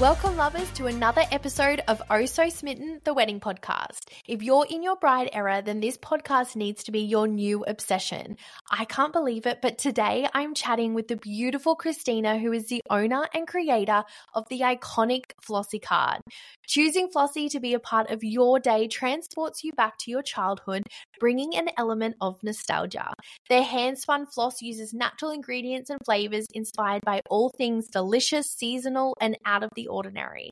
Welcome, lovers, to another episode of Oh So Smitten, the wedding podcast. If you're in your bride era, then this podcast needs to be your new obsession. I can't believe it, but today I'm chatting with the beautiful Christina, who is the owner and creator of the iconic Flossy cart. Choosing Flossy to be a part of your day transports you back to your childhood, bringing an element of nostalgia. Their hand spun floss uses natural ingredients and flavors inspired by all things delicious, seasonal, and out of the ordinary.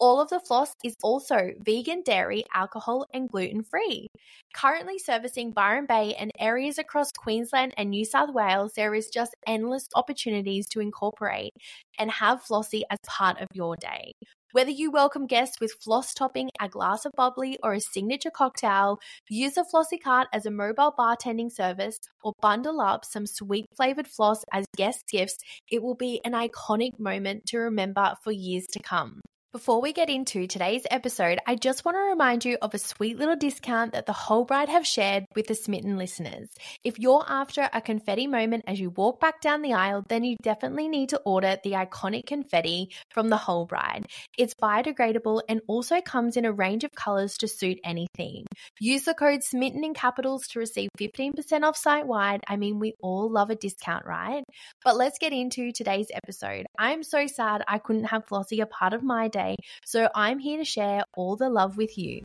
All of the floss is also vegan, dairy, alcohol, and gluten free. Currently servicing Byron Bay and areas across Queensland and New South Wales, there is just endless opportunities to incorporate and have Flossy as part of your day. Whether you welcome guests with floss topping, a glass of bubbly, or a signature cocktail, use a Flossy cart as a mobile bartending service or bundle up some sweet flavored floss as guest gifts, it will be an iconic moment to remember for years to come. Before we get into today's episode, I just want to remind you of a sweet little discount that the Whole Bride have shared with the Smitten listeners. If you're after a confetti moment as you walk back down the aisle, then you definitely need to order the iconic confetti from the Whole Bride. It's biodegradable and also comes in a range of colors to suit any theme. Use the code SMITTEN in capitals to receive 15% off site wide. I mean, we all love a discount, right? But let's get into today's episode. I'm so sad I couldn't have Flossy a part of my day so I'm here to share all the love with you.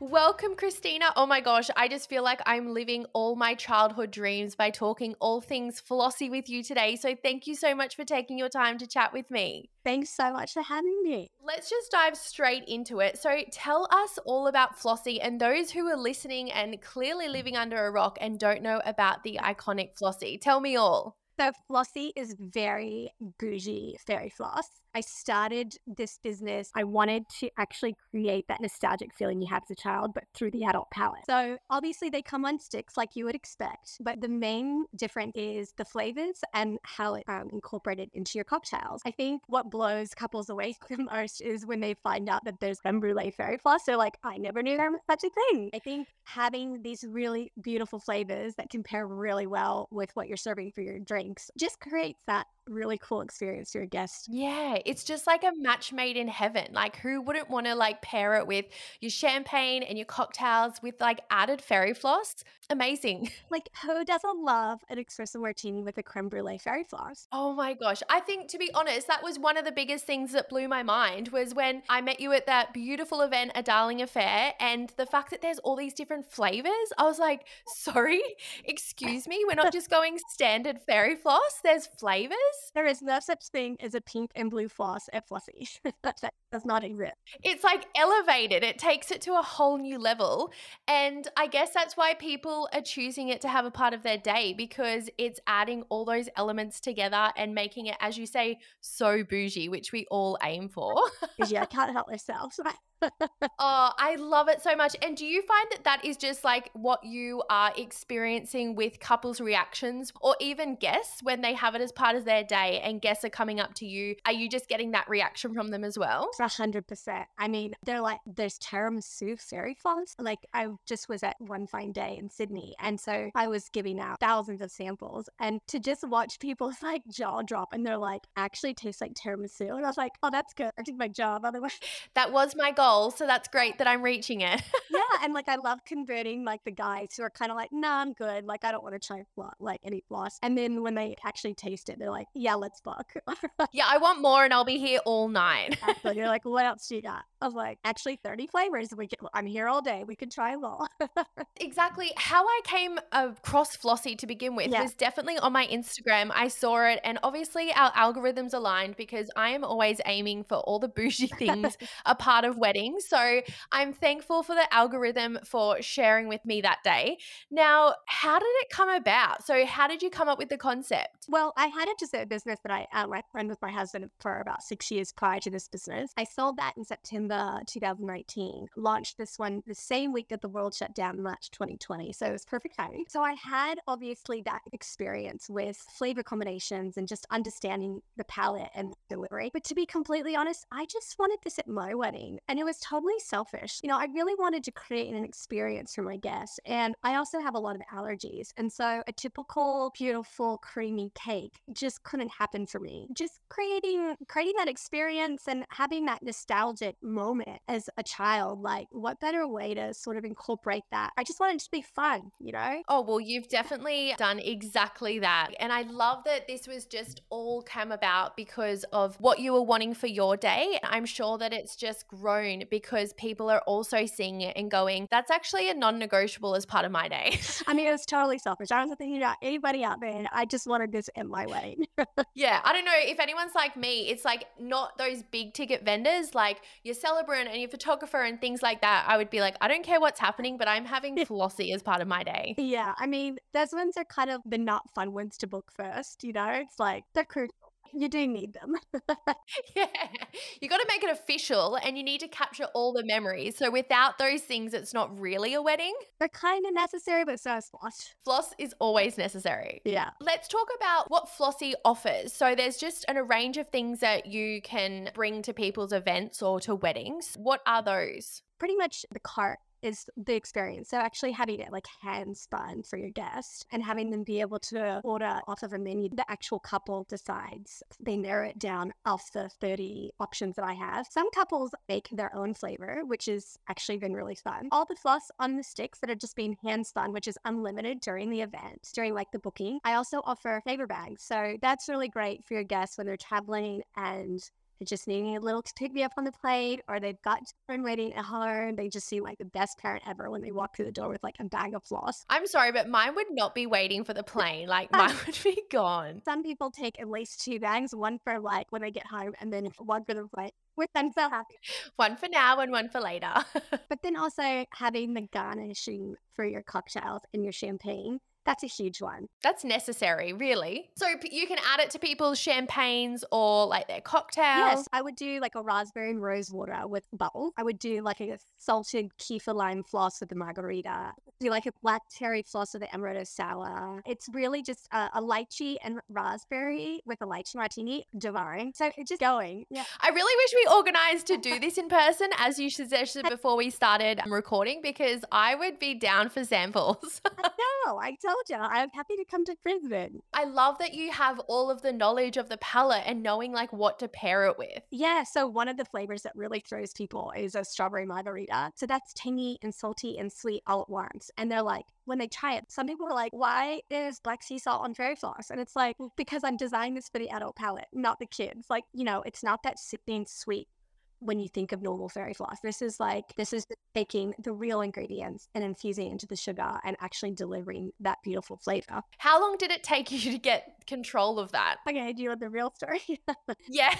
Welcome, Christina. Oh my gosh, I just feel like I'm living all my childhood dreams by talking all things Flossy with you today. So, thank you so much for taking your time to chat with me. Thanks so much for having me. Let's just dive straight into it. So, tell us all about Flossy and those who are listening and clearly living under a rock and don't know about the iconic Flossy. Tell me all. So Flossy is very bougie fairy floss. I started this business. I wanted to actually create that nostalgic feeling you have as a child, but through the adult palate. So obviously they come on sticks like you would expect, but the main difference is the flavors and how it um, incorporated into your cocktails. I think what blows couples away the most is when they find out that there's creme brulee fairy floss. They're like, I never knew there was such a thing. I think having these really beautiful flavors that compare really well with what you're serving for your just creates that really cool experience for your guests. Yeah, it's just like a match made in heaven. Like who wouldn't want to like pair it with your champagne and your cocktails with like added fairy floss? Amazing. Like who doesn't love an espresso martini with a creme brulee fairy floss? Oh my gosh. I think to be honest, that was one of the biggest things that blew my mind was when I met you at that beautiful event, A Darling Affair, and the fact that there's all these different flavors. I was like, sorry, excuse me, we're not just going standard fairy floss. There's flavors. There is no such thing as a pink and blue floss at Flossy. that does not exist. It's like elevated. It takes it to a whole new level. And I guess that's why people are choosing it to have a part of their day because it's adding all those elements together and making it, as you say, so bougie, which we all aim for. yeah, I can't help myself. oh, I love it so much. And do you find that that is just like what you are experiencing with couples' reactions or even guests when they have it as part of their day and guests are coming up to you? Are you just getting that reaction from them as well? A hundred percent. I mean, they're like, there's tiramisu fairy floss. Like, I just was at one fine day in Sydney. And so I was giving out thousands of samples. And to just watch people's like jaw drop and they're like, actually tastes like tiramisu. And I was like, oh, that's good. I did my job. Otherwise, that was my goal. So that's great that I'm reaching it. yeah. And like, I love converting like the guys who are kind of like, nah, I'm good. Like, I don't want to try like any floss. And then when they actually taste it, they're like, yeah, let's book. yeah, I want more and I'll be here all night. So You're like, what else do you got? I was like, actually 30 flavors. We can, I'm here all day. We can try them all. exactly. How I came across Flossy to begin with yeah. was definitely on my Instagram. I saw it and obviously our algorithms aligned because I am always aiming for all the bougie things a part of weddings so I'm thankful for the algorithm for sharing with me that day. Now, how did it come about? So, how did you come up with the concept? Well, I had a dessert business that I uh, ran with my husband for for about six years prior to this business. I sold that in September 2019, launched this one the same week that the world shut down, in March 2020. So it was perfect timing. So I had obviously that experience with flavor combinations and just understanding the palette and delivery. But to be completely honest, I just wanted this at my wedding and it was totally selfish. You know, I really wanted to create an experience for my guests. And I also have a lot of allergies. And so a typical, beautiful, creamy cake just couldn't happen for me. Just creating creating that experience and having that nostalgic moment as a child, like what better way to sort of incorporate that? I just wanted it to be fun, you know? Oh, well, you've definitely done exactly that. And I love that this was just all came about because of what you were wanting for your day. I'm sure that it's just grown because people are also seeing it and going, that's actually a non negotiable as part of my day. I mean, it was totally selfish. I wasn't thinking about anybody out there. I just wanted this at my wedding. yeah. I don't know if anyone's like me, it's like not those big ticket vendors, like your celebrant and your photographer and things like that. I would be like, I don't care what's happening, but I'm having Flossy as part of my day. Yeah. I mean, those ones are kind of the not fun ones to book first, you know? It's like they're crucial. You do need them. yeah. You got to make it official and you need to capture all the memories. So without those things, it's not really a wedding. They're kind of necessary, but so is floss. Floss is always necessary. Yeah. Let's talk about what Flossy offers. So there's just an, a range of things that you can bring to people's events or to weddings. What are those? Pretty much the cart is the experience. So actually having it like hand spun for your guest and having them be able to order off of a menu, the actual couple decides. They narrow it down off the 30 options that I have. Some couples make their own flavor, which has actually been really fun. All the floss on the sticks that are just being hand spun, which is unlimited during the event, during like the booking. I also offer flavor bags. So that's really great for your guests when they're traveling and they're just needing a little to pick me up on the plate, or they've got children waiting at home. They just seem like the best parent ever when they walk through the door with like a bag of floss. I'm sorry, but mine would not be waiting for the plane. Like mine would be gone. Some people take at least two bags, one for like when they get home, and then one for the. Which I'm so happy. One for now and one for later. but then also having the garnishing for your cocktails and your champagne that's a huge one. That's necessary, really. So you can add it to people's champagnes or like their cocktails. Yes, I would do like a raspberry and rose water with bubble. I would do like a salted kaffir lime floss with the margarita. Do like a black cherry floss with the amaretto sour. It's really just a, a lychee and raspberry with a lychee martini, divine. So it's just going. Yeah. I really wish we organized to do this in person, as you suggested before we started um, recording, because I would be down for samples. I told you, I'm happy to come to Brisbane. I love that you have all of the knowledge of the palette and knowing like what to pair it with. Yeah. So one of the flavors that really throws people is a strawberry margarita. So that's tangy and salty and sweet all at once. And they're like, when they try it, some people are like, why is black sea salt on fairy floss? And it's like, because I'm designing this for the adult palate, not the kids. Like, you know, it's not that sipping sweet when you think of normal fairy floss. This is like, this is taking the real ingredients and infusing into the sugar and actually delivering that beautiful flavor. How long did it take you to get control of that? Okay, do you want the real story? yeah.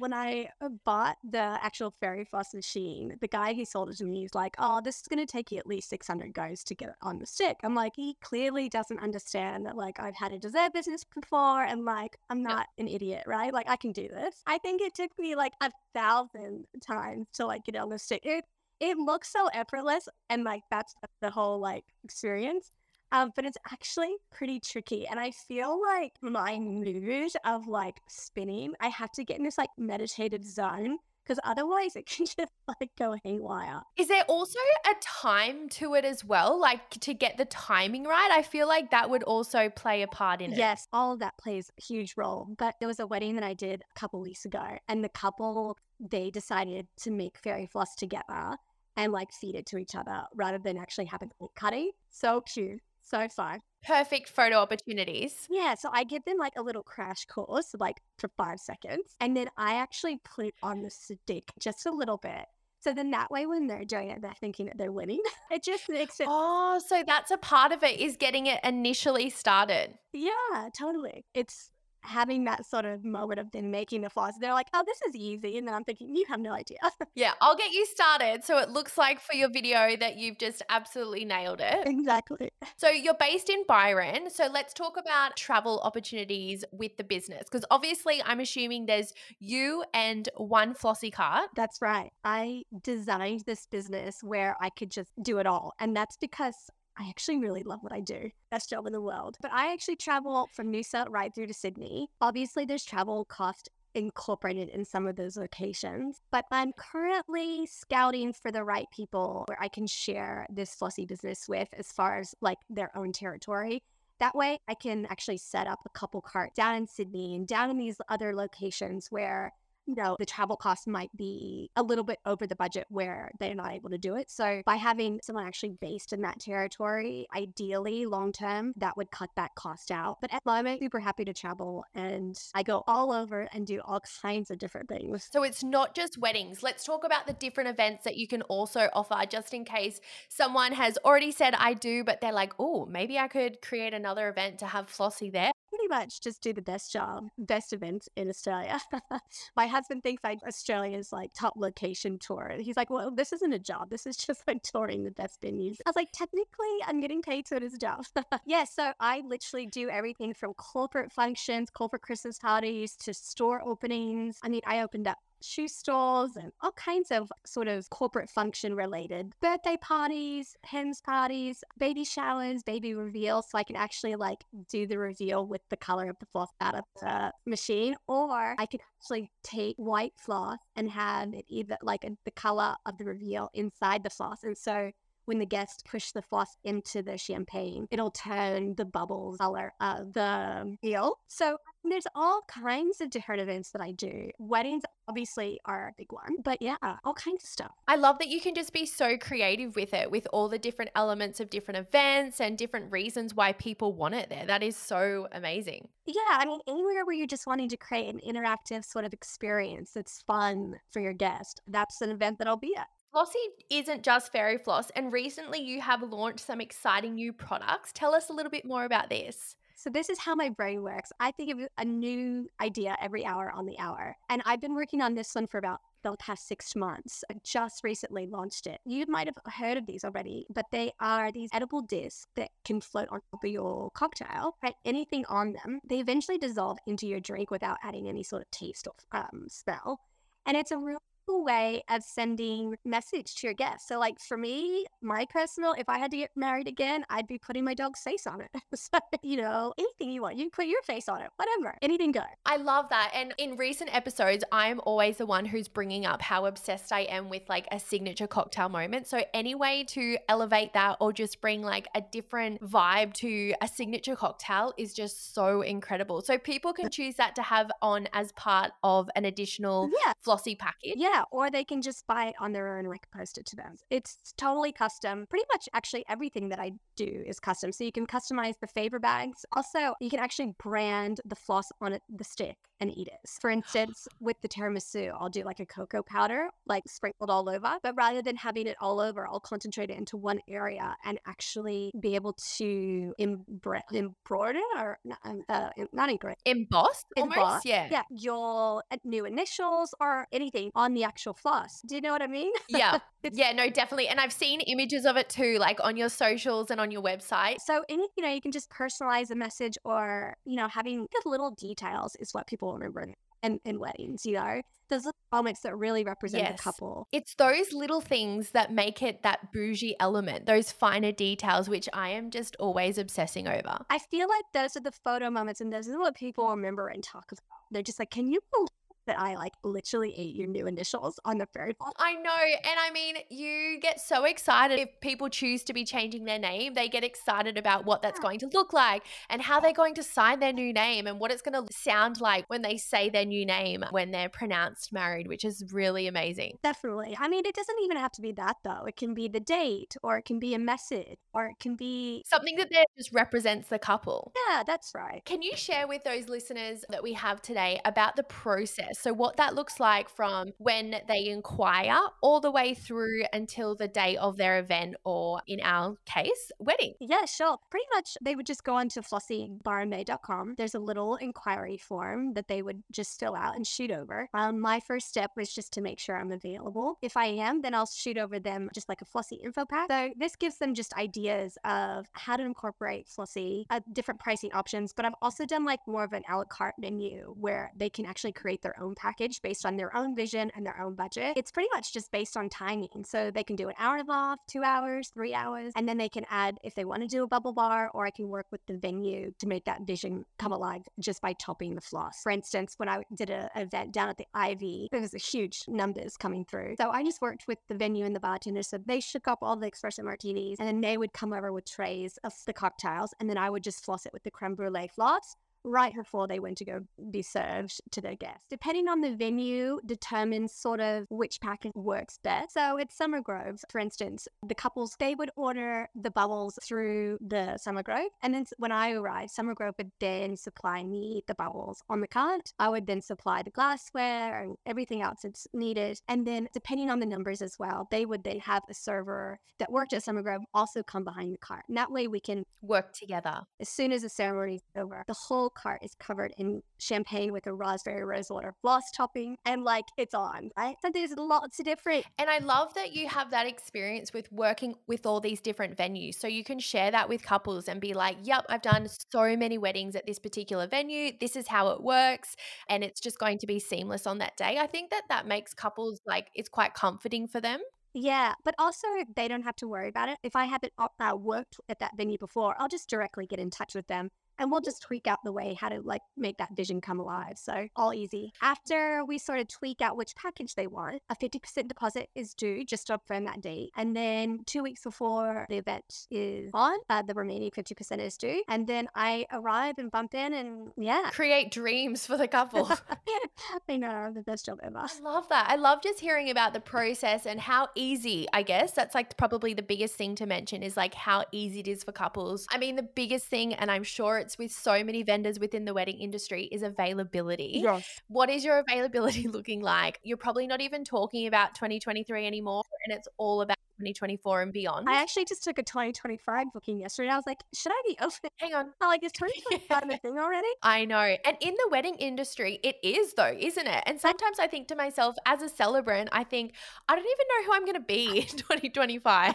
When I uh, bought the actual fairy floss machine, the guy who sold it to me was like, "Oh, this is going to take you at least 600 goes to get it on the stick." I'm like, he clearly doesn't understand that like I've had a dessert business before, and like I'm not an idiot, right? Like I can do this. I think it took me like a thousand times to like get on the stick. It it looks so effortless, and like that's the whole like experience. Um, but it's actually pretty tricky. And I feel like my mood of like spinning, I have to get in this like meditative zone because otherwise it can just like go haywire. Is there also a time to it as well? Like to get the timing right? I feel like that would also play a part in it. Yes, all of that plays a huge role. But there was a wedding that I did a couple weeks ago, and the couple they decided to make fairy floss together and like feed it to each other rather than actually having cutting. So cute. So fun. Perfect photo opportunities. Yeah. So I give them like a little crash course, like for five seconds. And then I actually put it on the stick just a little bit. So then that way, when they're doing it, they're thinking that they're winning. it just makes it. Oh, so that's a part of it is getting it initially started. Yeah, totally. It's having that sort of moment of them making the floss, they're like, oh, this is easy. And then I'm thinking, you have no idea. yeah, I'll get you started. So it looks like for your video that you've just absolutely nailed it. Exactly. So you're based in Byron. So let's talk about travel opportunities with the business. Because obviously, I'm assuming there's you and one flossy cart. That's right. I designed this business where I could just do it all. And that's because I actually really love what I do. Best job in the world. But I actually travel from South right through to Sydney. Obviously, there's travel cost incorporated in some of those locations. But I'm currently scouting for the right people where I can share this flossy business with as far as like their own territory. That way, I can actually set up a couple carts down in Sydney and down in these other locations where you know, the travel costs might be a little bit over the budget where they're not able to do it. So by having someone actually based in that territory, ideally long term, that would cut that cost out. But at the moment, super happy to travel and I go all over and do all kinds of different things. So it's not just weddings. Let's talk about the different events that you can also offer just in case someone has already said I do, but they're like, oh, maybe I could create another event to have Flossy there much just do the best job, best events in Australia. My husband thinks like Australia's like top location tour. He's like, well, this isn't a job. This is just like touring the best venues. I was like, technically, I'm getting paid, so it is a job. yeah, so I literally do everything from corporate functions, corporate Christmas parties to store openings. I mean, I opened up shoe stores and all kinds of sort of corporate function related birthday parties, hens parties, baby showers, baby reveals. So I can actually like do the reveal with the color of the floss out of the machine, or I could actually take white floss and have it either like the color of the reveal inside the floss. And so when the guests push the floss into the champagne, it'll turn the bubbles color of the eel. So there's all kinds of different events that I do. Weddings obviously are a big one, but yeah, all kinds of stuff. I love that you can just be so creative with it, with all the different elements of different events and different reasons why people want it there. That is so amazing. Yeah, I mean, anywhere where you're just wanting to create an interactive sort of experience that's fun for your guest, that's an event that I'll be at. Flossy isn't just fairy floss, and recently you have launched some exciting new products. Tell us a little bit more about this. So, this is how my brain works. I think of a new idea every hour on the hour. And I've been working on this one for about the past six months. I just recently launched it. You might have heard of these already, but they are these edible discs that can float on top of your cocktail. Right, anything on them, they eventually dissolve into your drink without adding any sort of taste or um, smell. And it's a real way of sending message to your guests. So like for me, my personal, if I had to get married again, I'd be putting my dog's face on it. so, you know, anything you want, you can put your face on it, whatever, anything go. I love that. And in recent episodes, I'm always the one who's bringing up how obsessed I am with like a signature cocktail moment. So any way to elevate that or just bring like a different vibe to a signature cocktail is just so incredible. So people can choose that to have on as part of an additional yeah. flossy package. Yeah, or they can just buy it on their own and like post it to them. It's totally custom. Pretty much actually everything that I do is custom. So you can customize the favor bags. Also, you can actually brand the floss on it, the stick and eat it. For instance, with the tiramisu, I'll do like a cocoa powder, like sprinkled all over. But rather than having it all over, I'll concentrate it into one area and actually be able to embroider or um, uh, not embroider, emboss, emboss, almost, yeah, yeah, your uh, new initials or anything on the actual floss. Do you know what I mean? Yeah. yeah, no, definitely. And I've seen images of it too, like on your socials and on your website. So, any, you know, you can just personalize a message or, you know, having little details is what people remember in, in weddings, you know? Those little moments that really represent yes. the couple. It's those little things that make it that bougie element, those finer details, which I am just always obsessing over. I feel like those are the photo moments and those are what people remember and talk about. They're just like, can you believe that I like literally ate your new initials on the very oh, phone. I know. And I mean, you get so excited if people choose to be changing their name. They get excited about what that's going to look like and how they're going to sign their new name and what it's going to sound like when they say their new name when they're pronounced married, which is really amazing. Definitely. I mean, it doesn't even have to be that though. It can be the date or it can be a message or it can be something that just represents the couple. Yeah, that's right. Can you share with those listeners that we have today about the process So, what that looks like from when they inquire all the way through until the day of their event, or in our case, wedding. Yeah, sure. Pretty much they would just go onto flossybyronbay.com. There's a little inquiry form that they would just fill out and shoot over. Um, my first step was just to make sure I'm available. If I am, then I'll shoot over them just like a Flossy info pack. So this gives them just ideas of how to incorporate Flossy, uh, different pricing options. But I've also done like more of an a la carte menu where they can actually create their own package based on their own vision and their own budget. It's pretty much just based on timing. So they can do an hour and a half, two hours, three hours, and then they can add if they want to do a bubble bar, or I can work with the venue to make that vision come alive just by topping the floss. For instance, when I did an event down at the Ivy, there was a huge numbers coming through. So I just worked with the venue and the bartender. So they shook up all the espresso martinis and then they would come over with trays of the cocktails and then I would just floss it with the creme brulee floss right before they went to go be served to their guests. Depending on the venue determines sort of which package works best. So at Summer Grove, for instance, the couples, they would order the bubbles through the Summer Grove. And then when I arrived, Summer Grove would then supply me the bubbles on the cart. I would then supply the glassware and everything else that's needed. And then depending on the numbers as well, they would then have a server that worked at Summer Grove also come behind the cart. And that way we can work together. As soon as the ceremony is over, the whole cart is covered in champagne with a raspberry rosewater floss topping, and like it's on, right? So there's lots of different. And I love that you have that experience with working with all these different venues. So you can share that with couples and be like, yep, I've done so many weddings at this particular venue. This is how it works. And it's just going to be seamless on that day. I think that that makes couples like it's quite comforting for them. Yeah, but also they don't have to worry about it. If I haven't uh, worked at that venue before, I'll just directly get in touch with them and we'll just tweak out the way how to like make that vision come alive. So all easy. After we sort of tweak out which package they want, a 50% deposit is due just to confirm that date. And then two weeks before the event is on, uh, the remaining 50% is due. And then I arrive and bump in and yeah. Create dreams for the couple. I know, the best job ever. I love that. I love just hearing about the process and how easy, I guess, that's like probably the biggest thing to mention is like how easy it is for couples. I mean, the biggest thing, and I'm sure it's with so many vendors within the wedding industry is availability. Yes. What is your availability looking like? You're probably not even talking about 2023 anymore, and it's all about 2024 and beyond. I actually just took a 2025 booking yesterday. I was like, should I be open? Hang on. I'm like, is 2025 a thing already? I know. And in the wedding industry, it is though, isn't it? And sometimes I think to myself, as a celebrant, I think, I don't even know who I'm going to be in 2025.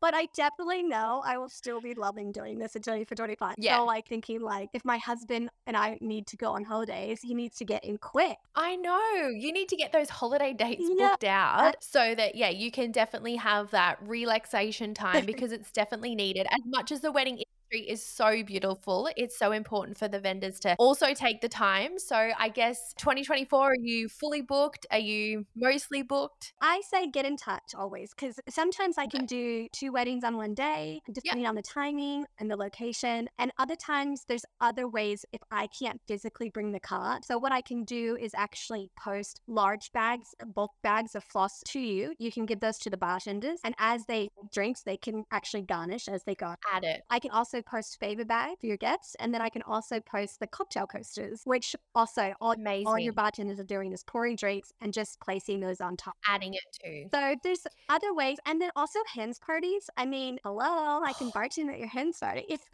But I definitely know I will still be loving doing this until for 25. Yeah. So like thinking like if my husband and I need to go on holidays, he needs to get in quick. I know. You need to get those holiday dates booked out so that yeah, you can definitely have that relaxation time because it's definitely needed. As much as the wedding is so beautiful. It's so important for the vendors to also take the time. So I guess 2024, are you fully booked? Are you mostly booked? I say get in touch always because sometimes I can do two weddings on one day, depending on the timing and the location. And other times there's other ways if I can't physically bring the cart. So what I can do is actually post large bags, bulk bags of floss to you. You can give those to the bartenders. And as they drinks, they can actually garnish as they go. Add it. I can also post favor bag for your guests, and then I can also post the cocktail coasters, which also all, all your bartenders are doing is pouring drinks and just placing those on top, adding it too. So there's other ways, and then also hens parties. I mean, hello, I can bartend at your hens party.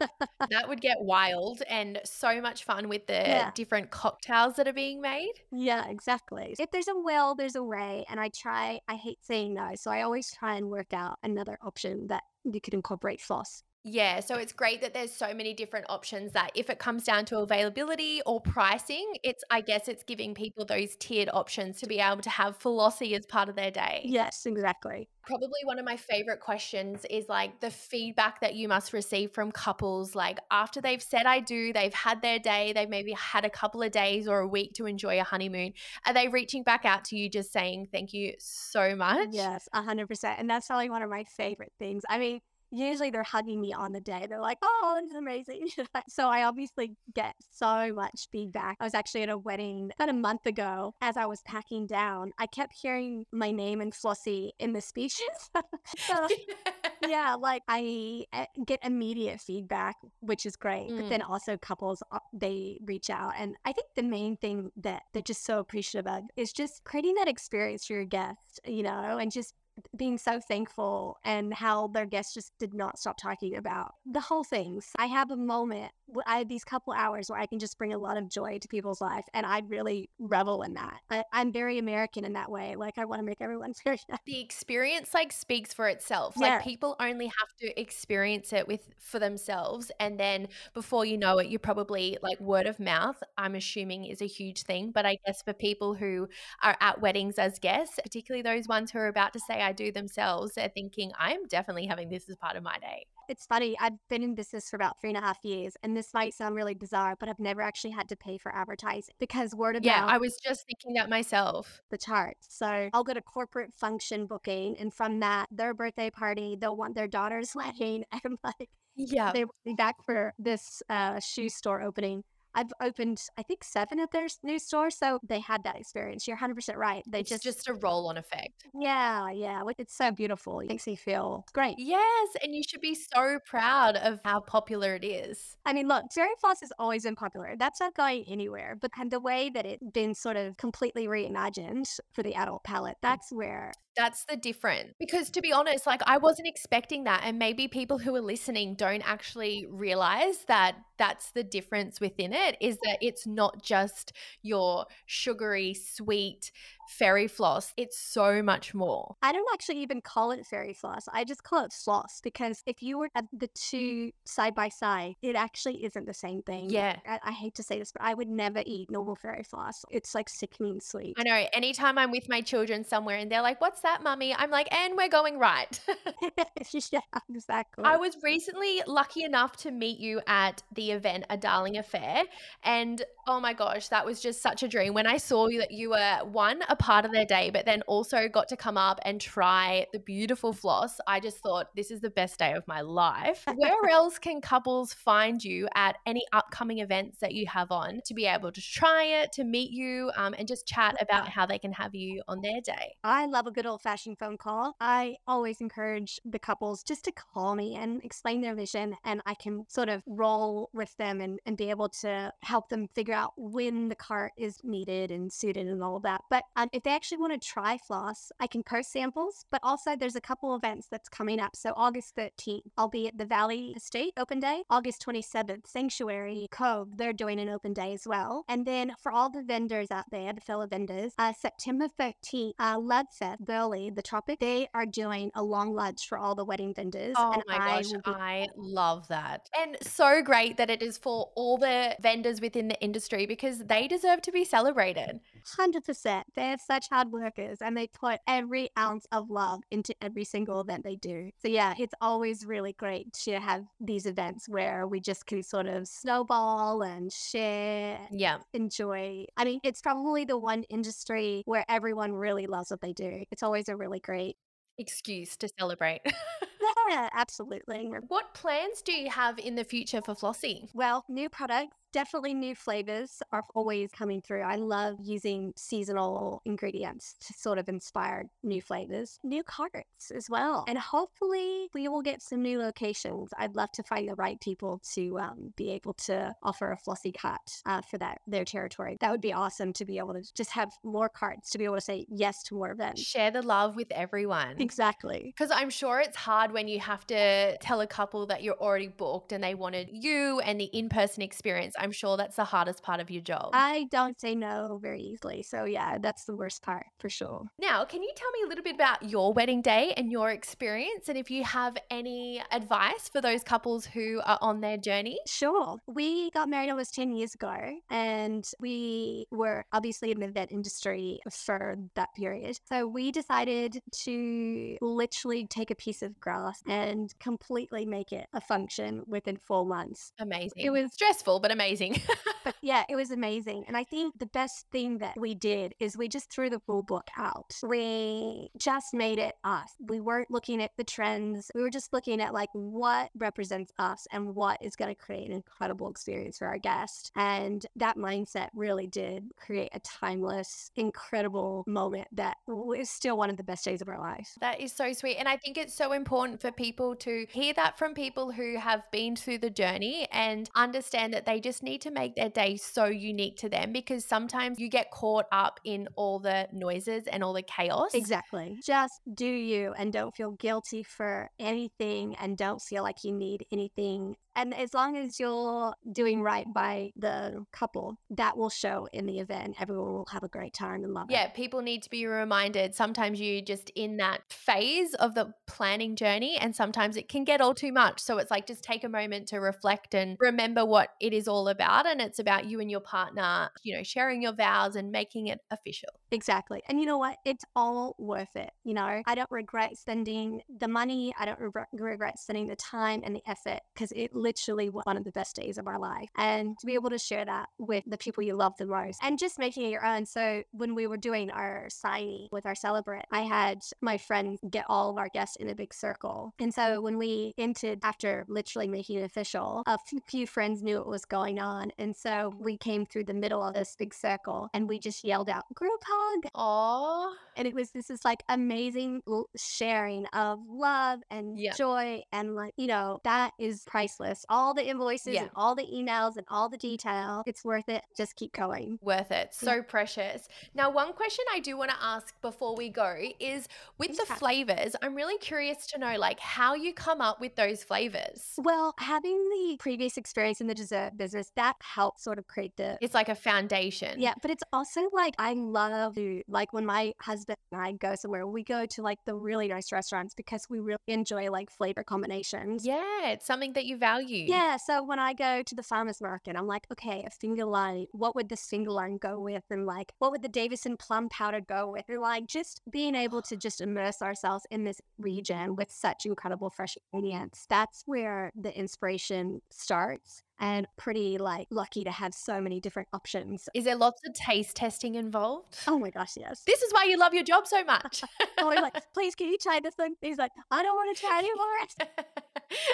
that would get wild and so much fun with the yeah. different cocktails that are being made. Yeah, exactly. If there's a will, there's a way, and I try. I hate saying no, so I always try and work out another option that you could incorporate floss. Yeah, so it's great that there's so many different options that if it comes down to availability or pricing, it's I guess it's giving people those tiered options to be able to have Flossy as part of their day. Yes, exactly. Probably one of my favorite questions is like the feedback that you must receive from couples like after they've said I do, they've had their day, they've maybe had a couple of days or a week to enjoy a honeymoon. Are they reaching back out to you just saying thank you so much? Yes, 100%. And that's probably one of my favorite things. I mean, usually they're hugging me on the day. They're like, oh, it's amazing. so I obviously get so much feedback. I was actually at a wedding about a month ago. As I was packing down, I kept hearing my name and Flossy in the speeches. so, yeah, like I eh, get immediate feedback, which is great. Mm. But then also couples, uh, they reach out. And I think the main thing that they're just so appreciative of is just creating that experience for your guests, you know, and just being so thankful and how their guests just did not stop talking about the whole things. I have a moment, I have these couple hours where I can just bring a lot of joy to people's life, and I really revel in that. I, am very American in that way. Like I want to make everyone feel the experience like speaks for itself. Yeah. Like people only have to experience it with for themselves, and then before you know it, you're probably like word of mouth. I'm assuming is a huge thing, but I guess for people who are at weddings as guests, particularly those ones who are about to say I do themselves, they're thinking, I'm definitely having this as part of my day. It's funny. I've been in business for about three and a half years, and this might sound really bizarre, but I've never actually had to pay for advertising because word of yeah, mouth. Yeah, I was just thinking that myself. The charts. So I'll get a corporate function booking, and from that, their birthday party, they'll want their daughter's wedding, and like, yeah, they will be back for this uh, shoe store opening I've opened, I think, seven of their new stores. So they had that experience. You're 100% right. They it's just. just a roll on effect. Yeah, yeah. It's so beautiful. It makes me feel great. Yes. And you should be so proud of how popular it is. I mean, look, Fairy Floss has always been popular. That's not going anywhere. But and the way that it's been sort of completely reimagined for the adult palette, mm. that's where that's the difference. Because to be honest, like I wasn't expecting that. And maybe people who are listening don't actually realize that that's the difference within it is that it's not just your sugary, sweet, fairy floss. It's so much more. I don't actually even call it fairy floss. I just call it floss because if you were at the mm. two side by side, it actually isn't the same thing. Yeah. I, I, hate to say this, but I would never eat normal fairy floss. It's like sickening sweet. I know. Anytime I'm with my children somewhere and they're like, what's that, mummy? I'm like, and we're going right. yeah, exactly. I was recently lucky enough to meet you at the event, A Darling Affair. And oh my gosh, that was just such a dream. When I saw you that you were one, a part of their day, but then also got to come up and try the beautiful floss. I just thought this is the best day of my life. Where else can couples find you at any upcoming events that you have on to be able to try it, to meet you, um, and just chat about how they can have you on their day? I love a good old fashioned phone call. I always encourage the couples just to call me and explain their vision, and I can sort of roll with them and, and be able to help them figure out when the cart is needed and suited and all of that. But um, if they actually want to try floss, I can post samples, but also there's a couple events that's coming up. So August 13th, I'll be at the Valley Estate Open Day. August 27th, Sanctuary Cove, they're doing an open day as well. And then for all the vendors out there, the fellow vendors, uh, September 13th, uh, Ludfest, Burleigh, the Tropic, they are doing a long lunch for all the wedding vendors. Oh my I gosh, be- I love that. And so great that it is for all the vendors within the industry because they deserve to be celebrated. 100%. They're such hard workers and they put every ounce of love into every single event they do. So, yeah, it's always really great to have these events where we just can sort of snowball and share, yeah, enjoy. I mean, it's probably the one industry where everyone really loves what they do. It's always a really great excuse to celebrate. yeah, absolutely. What plans do you have in the future for Flossy? Well, new products definitely new flavors are always coming through. I love using seasonal ingredients to sort of inspire new flavors, new carts as well. And hopefully we will get some new locations. I'd love to find the right people to um, be able to offer a Flossy cut uh, for that their territory. That would be awesome to be able to just have more carts to be able to say yes to more events. Share the love with everyone. Exactly. Because I'm sure it's hard when you have to tell a couple that you're already booked and they wanted you and the in-person experience. I'm sure that's the hardest part of your job. I don't say no very easily. So, yeah, that's the worst part for sure. Now, can you tell me a little bit about your wedding day and your experience? And if you have any advice for those couples who are on their journey? Sure. We got married almost 10 years ago, and we were obviously in the vet industry for that period. So, we decided to literally take a piece of grass and completely make it a function within four months. Amazing. It was stressful, but amazing amazing. but yeah, it was amazing. And I think the best thing that we did is we just threw the rule book out. We just made it us. We weren't looking at the trends. We were just looking at like what represents us and what is going to create an incredible experience for our guests. And that mindset really did create a timeless, incredible moment that is still one of the best days of our life. That is so sweet. And I think it's so important for people to hear that from people who have been through the journey and understand that they just need to make their day so unique to them because sometimes you get caught up in all the noises and all the chaos. Exactly. Just do you and don't feel guilty for anything and don't feel like you need anything and as long as you're doing right by the couple, that will show in the event. Everyone will have a great time and love yeah, it. Yeah, people need to be reminded. Sometimes you just in that phase of the planning journey, and sometimes it can get all too much. So it's like just take a moment to reflect and remember what it is all about. And it's about you and your partner, you know, sharing your vows and making it official. Exactly. And you know what? It's all worth it. You know, I don't regret spending the money, I don't re- regret spending the time and the effort because it literally one of the best days of our life. And to be able to share that with the people you love the most and just making it your own. So when we were doing our signing with our celebrant, I had my friend get all of our guests in a big circle. And so when we entered after literally making it official, a few friends knew what was going on. And so we came through the middle of this big circle and we just yelled out, group hug. Aww. And it was this is like amazing sharing of love and yeah. joy. And like, you know, that is priceless all the invoices yeah. and all the emails and all the mm. detail. It's worth it. Just keep going. Worth it. So yeah. precious. Now, one question I do want to ask before we go is with the flavors, I'm really curious to know like how you come up with those flavors. Well, having the previous experience in the dessert business, that helps sort of create the It's like a foundation. Yeah, but it's also like I love to like when my husband and I go somewhere, we go to like the really nice restaurants because we really enjoy like flavor combinations. Yeah, it's something that you value value. Yeah. So when I go to the farmer's market, I'm like, okay, a finger lime, what would the single line go with? And like, what would the Davidson plum powder go with? And like, just being able to just immerse ourselves in this region with such incredible fresh ingredients, that's where the inspiration starts and pretty like lucky to have so many different options. Is there lots of taste testing involved? Oh my gosh, yes. This is why you love your job so much. oh, he's like, please can you try this thing? He's like, I don't want to try anymore.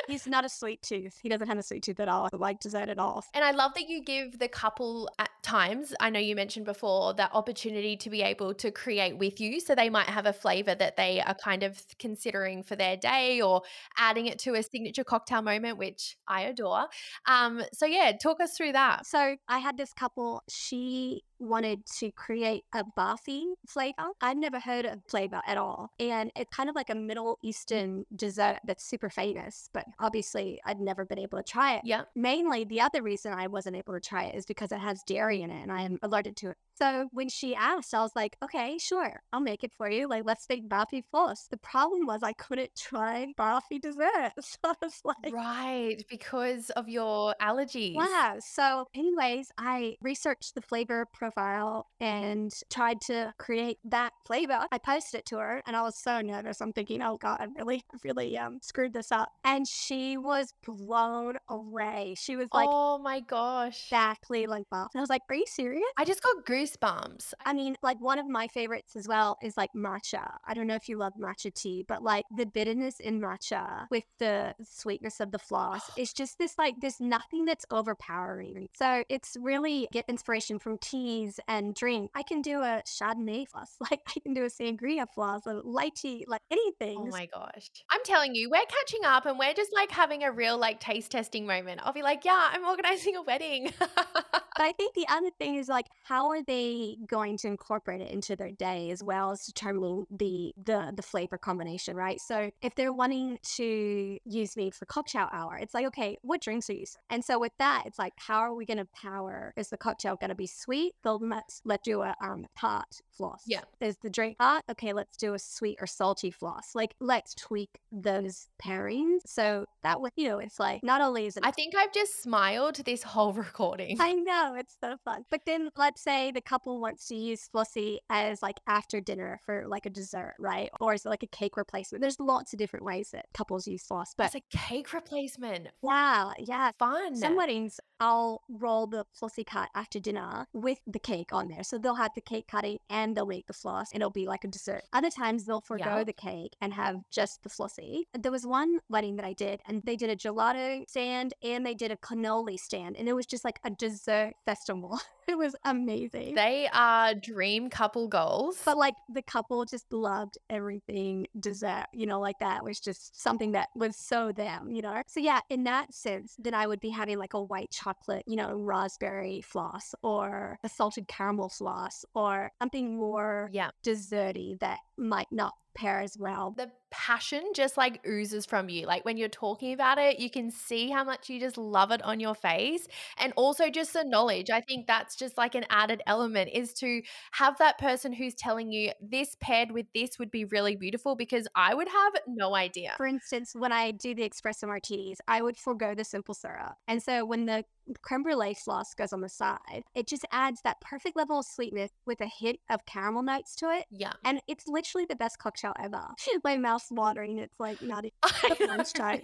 He's not a sweet tooth. He doesn't have a sweet tooth at all. I like dessert at all. And I love that you give the couple times, I know you mentioned before, that opportunity to be able to create with you. So they might have a flavor that they are kind of considering for their day or adding it to a signature cocktail moment, which I adore. Um, so yeah, talk us through that. So I had this couple, she wanted to create a barfi flavor. I'd never heard of flavor at all. And it's kind of like a Middle Eastern dessert that's super famous, but obviously I'd never been able to try it. Yeah. Mainly the other reason I wasn't able to try it is because it has dairy in it and I am allergic to it. So when she asked, I was like, okay, sure, I'll make it for you. Like, let's make barfi floss. The problem was I couldn't try barfi dessert. So I was like, right, because of your allergies. Wow. So, anyways, I researched the flavor profile and tried to create that flavor. I posted it to her and I was so nervous. I'm thinking, oh God, I really, really um, screwed this up. And she was blown away. She was like, oh my gosh. Exactly like barfi. I was like, are you serious? I just got goose goosebumps. I mean, like one of my favorites as well is like matcha. I don't know if you love matcha tea, but like the bitterness in matcha with the sweetness of the floss, it's just this like, there's nothing that's overpowering. So it's really get inspiration from teas and drink. I can do a Chardonnay floss, like I can do a sangria floss, a light tea, like oh anything. Oh my gosh. I'm telling you, we're catching up and we're just like having a real like taste testing moment. I'll be like, yeah, I'm organizing a wedding. but I think the other thing is like, how are they going to incorporate it into their day as well as determining the the the flavor combination, right? So if they're wanting to use me for cocktail hour, it's like, okay, what drinks are you? And so with that, it's like, how are we going to power? Is the cocktail going to be sweet? They'll let let do a um tart floss. Yeah. Is the drink part. Okay, let's do a sweet or salty floss. Like, let's tweak those pairings. So that way, you know, it's like not only is it. I think I've just smiled this whole recording. I know, it's so fun. But then let's say the couple wants to use Flossy as like after dinner for like a dessert, right? Or is it like a cake replacement? There's lots of different ways that couples use floss. But It's a cake replacement. wow, yeah. Fun. Some weddings, I'll roll the flossy cut after dinner with the cake on there. So they'll have the cake cutting and they'll make the floss and it'll be like a dessert. Other times they'll forego Yeah. the cake and have just the flossy. There was one wedding that I did and they did a gelato stand and they did a cannoli stand and it was just like a dessert festival. it was amazing. They are dream couple goals. but like the couple just loved everything dessert, you know, like that was just something that was so them, you know? So, yeah, in that sense, then I would be having like a white chocolate, you know, raspberry floss or a salted caramel floss or something more yeah. desserty that might not pair as well. The passion just like oozes from you. Like when you're talking about it, you can see how much you just love it on your face. And also just the knowledge. I think that's just like an added element is to have that person who's telling you this paired with this would be really beautiful because I would have no idea. For instance, when I do the espresso martinis, I would forego the simple syrup. And so when the creme brulee sauce goes on the side, it just adds that perfect level of sweetness with a hint of caramel notes to it. Yeah. And it's literally the best cocktail ever. My mouth's watering. It's like not even lunchtime.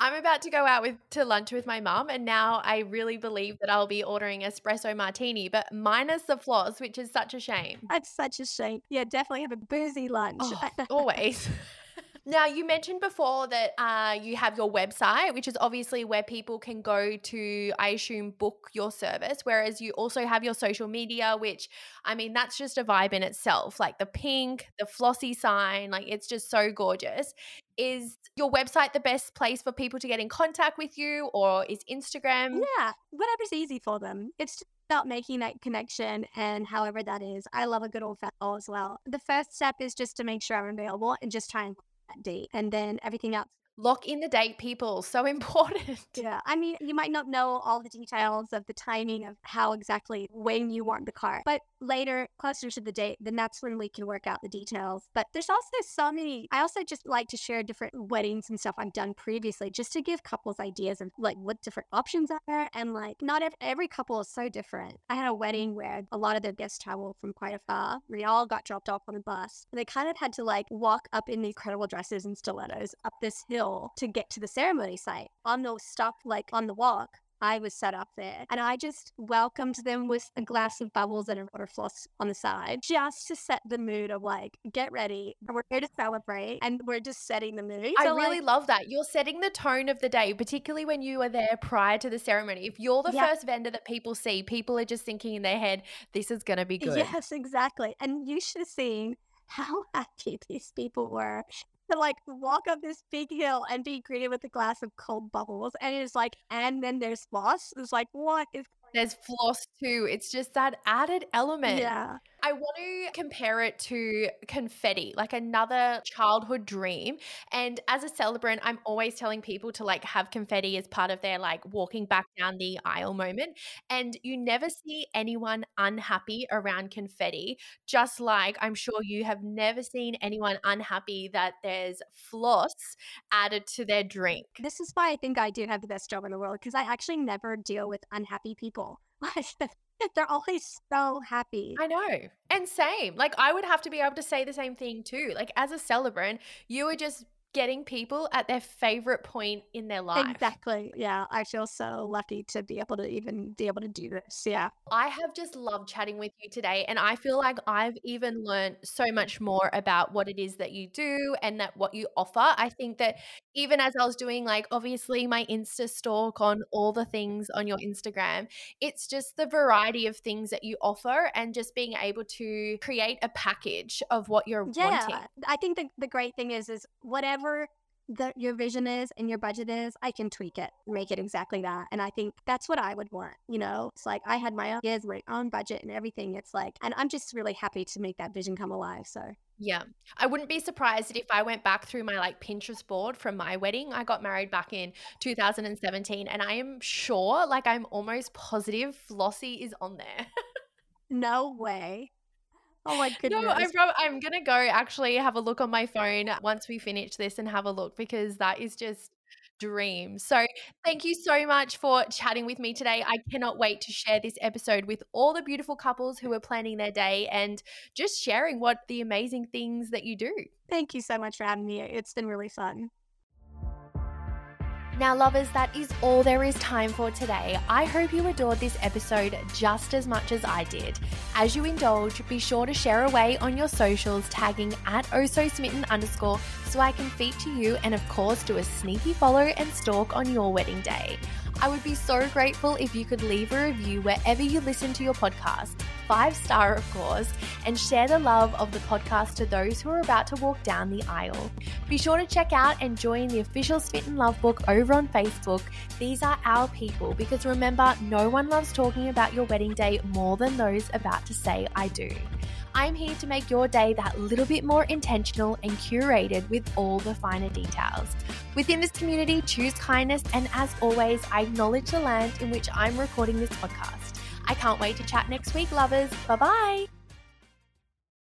I'm about to go out with to lunch with my mum, and now I really believe that I'll be ordering espresso martini, but minus the floss, which is such a shame. That's such a shame. Yeah, definitely have a boozy lunch. Oh, always. Now, you mentioned before that uh, you have your website, which is obviously where people can go to, I assume, book your service. Whereas you also have your social media, which, I mean, that's just a vibe in itself. Like the pink, the flossy sign, like it's just so gorgeous. Is your website the best place for people to get in contact with you, or is Instagram? yeah, whatever's easy for them. It's just about making that connection and however that is. I love a good old fat as well. The first step is just to make sure I'm available and just try and date. And then everything else Lock in the date, people. So important. Yeah, I mean, you might not know all the details of the timing of how exactly when you want the car, but later, closer to the date, then that's when we can work out the details. But there's also so many. I also just like to share different weddings and stuff I've done previously, just to give couples ideas of like what different options are and like not every, every couple is so different. I had a wedding where a lot of their guests traveled from quite afar. We all got dropped off on a bus, and they kind of had to like walk up in these incredible dresses and stilettos up this hill to get to the ceremony site. On the stop, like on the walk, I was set up there and I just welcomed them with a glass of bubbles and a water floss on the side just to set the mood of like, get ready. We're here to celebrate and we're just setting the mood. I So, really like, love that. You're setting the tone of the day, particularly when you are there prior to the ceremony. If you're the Yeah. first vendor that people see, people are just thinking in their head, this is going to be good. Yes, exactly. And you should have seen how happy these people were to like walk up this big hill and be greeted with a glass of cold bubbles. And it's like, and then there's floss. It's like, what is There's floss too. It's just that added element. yeah. I want to compare it to confetti, like another childhood dream. And as a celebrant, I'm always telling people to like have confetti as part of their like walking back down the aisle moment. And you never see anyone unhappy around confetti, just like I'm sure you have never seen anyone unhappy that there's floss added to their drink. This is why I think I do have the best job in the world because I actually never deal with unhappy people. They're always so happy. I know. And same. Like I would have to be able to say the same thing too. Like as a celebrant, you are just getting people at their favorite point in their life. Exactly. Yeah. I feel so lucky to be able to even be able to do this. Yeah. I have just loved chatting with you today and I feel like I've even learned so much more about what it is that you do and that what you offer. I think that even as I was doing like obviously my Insta stalk on all the things on your Instagram, it's just the variety of things that you offer and just being able to create a package of what you're Yeah. wanting. I think the, the great thing is, is whatever the, your vision is and your budget is, I can tweak it, make it exactly that. And I think that's what I would want. You know, it's like I had my own, ideas, my own budget and everything. It's like, and I'm just really happy to make that vision come alive. So Yeah. I wouldn't be surprised if I went back through my like Pinterest board from my wedding. I got married back in 2017 and I am sure, like I'm almost positive Flossy is on there. no way. Oh my goodness. No, I'm, prob- I'm going to go actually have a look on my phone once we finish this and have a look because that is just dream. So, thank you so much for chatting with me today. I cannot wait to share this episode with all the beautiful couples who are planning their day and just sharing what the amazing things that you do. Thank you so much for having me. It's been really fun. Now, lovers, that is all there is time for today. I hope you adored this episode just as much as I did. As you indulge, be sure to share away on your socials, tagging at ohsosmitten underscore so I can feature you and, of course, do a sneaky follow and stalk on your wedding day. I would be so grateful if you could leave a review wherever you listen to your podcast, five star, of course, and share the love of the podcast to those who are about to walk down the aisle. Be sure to check out and join the official Smitten Lovebook over on Facebook. These are our people because remember, no one loves talking about your wedding day more than those about to say, I do. I'm here to make your day that little bit more intentional and curated with all the finer details. Within this community, choose kindness, and as always, I acknowledge the land in which I'm recording this podcast. I can't wait to chat next week, lovers. Bye bye.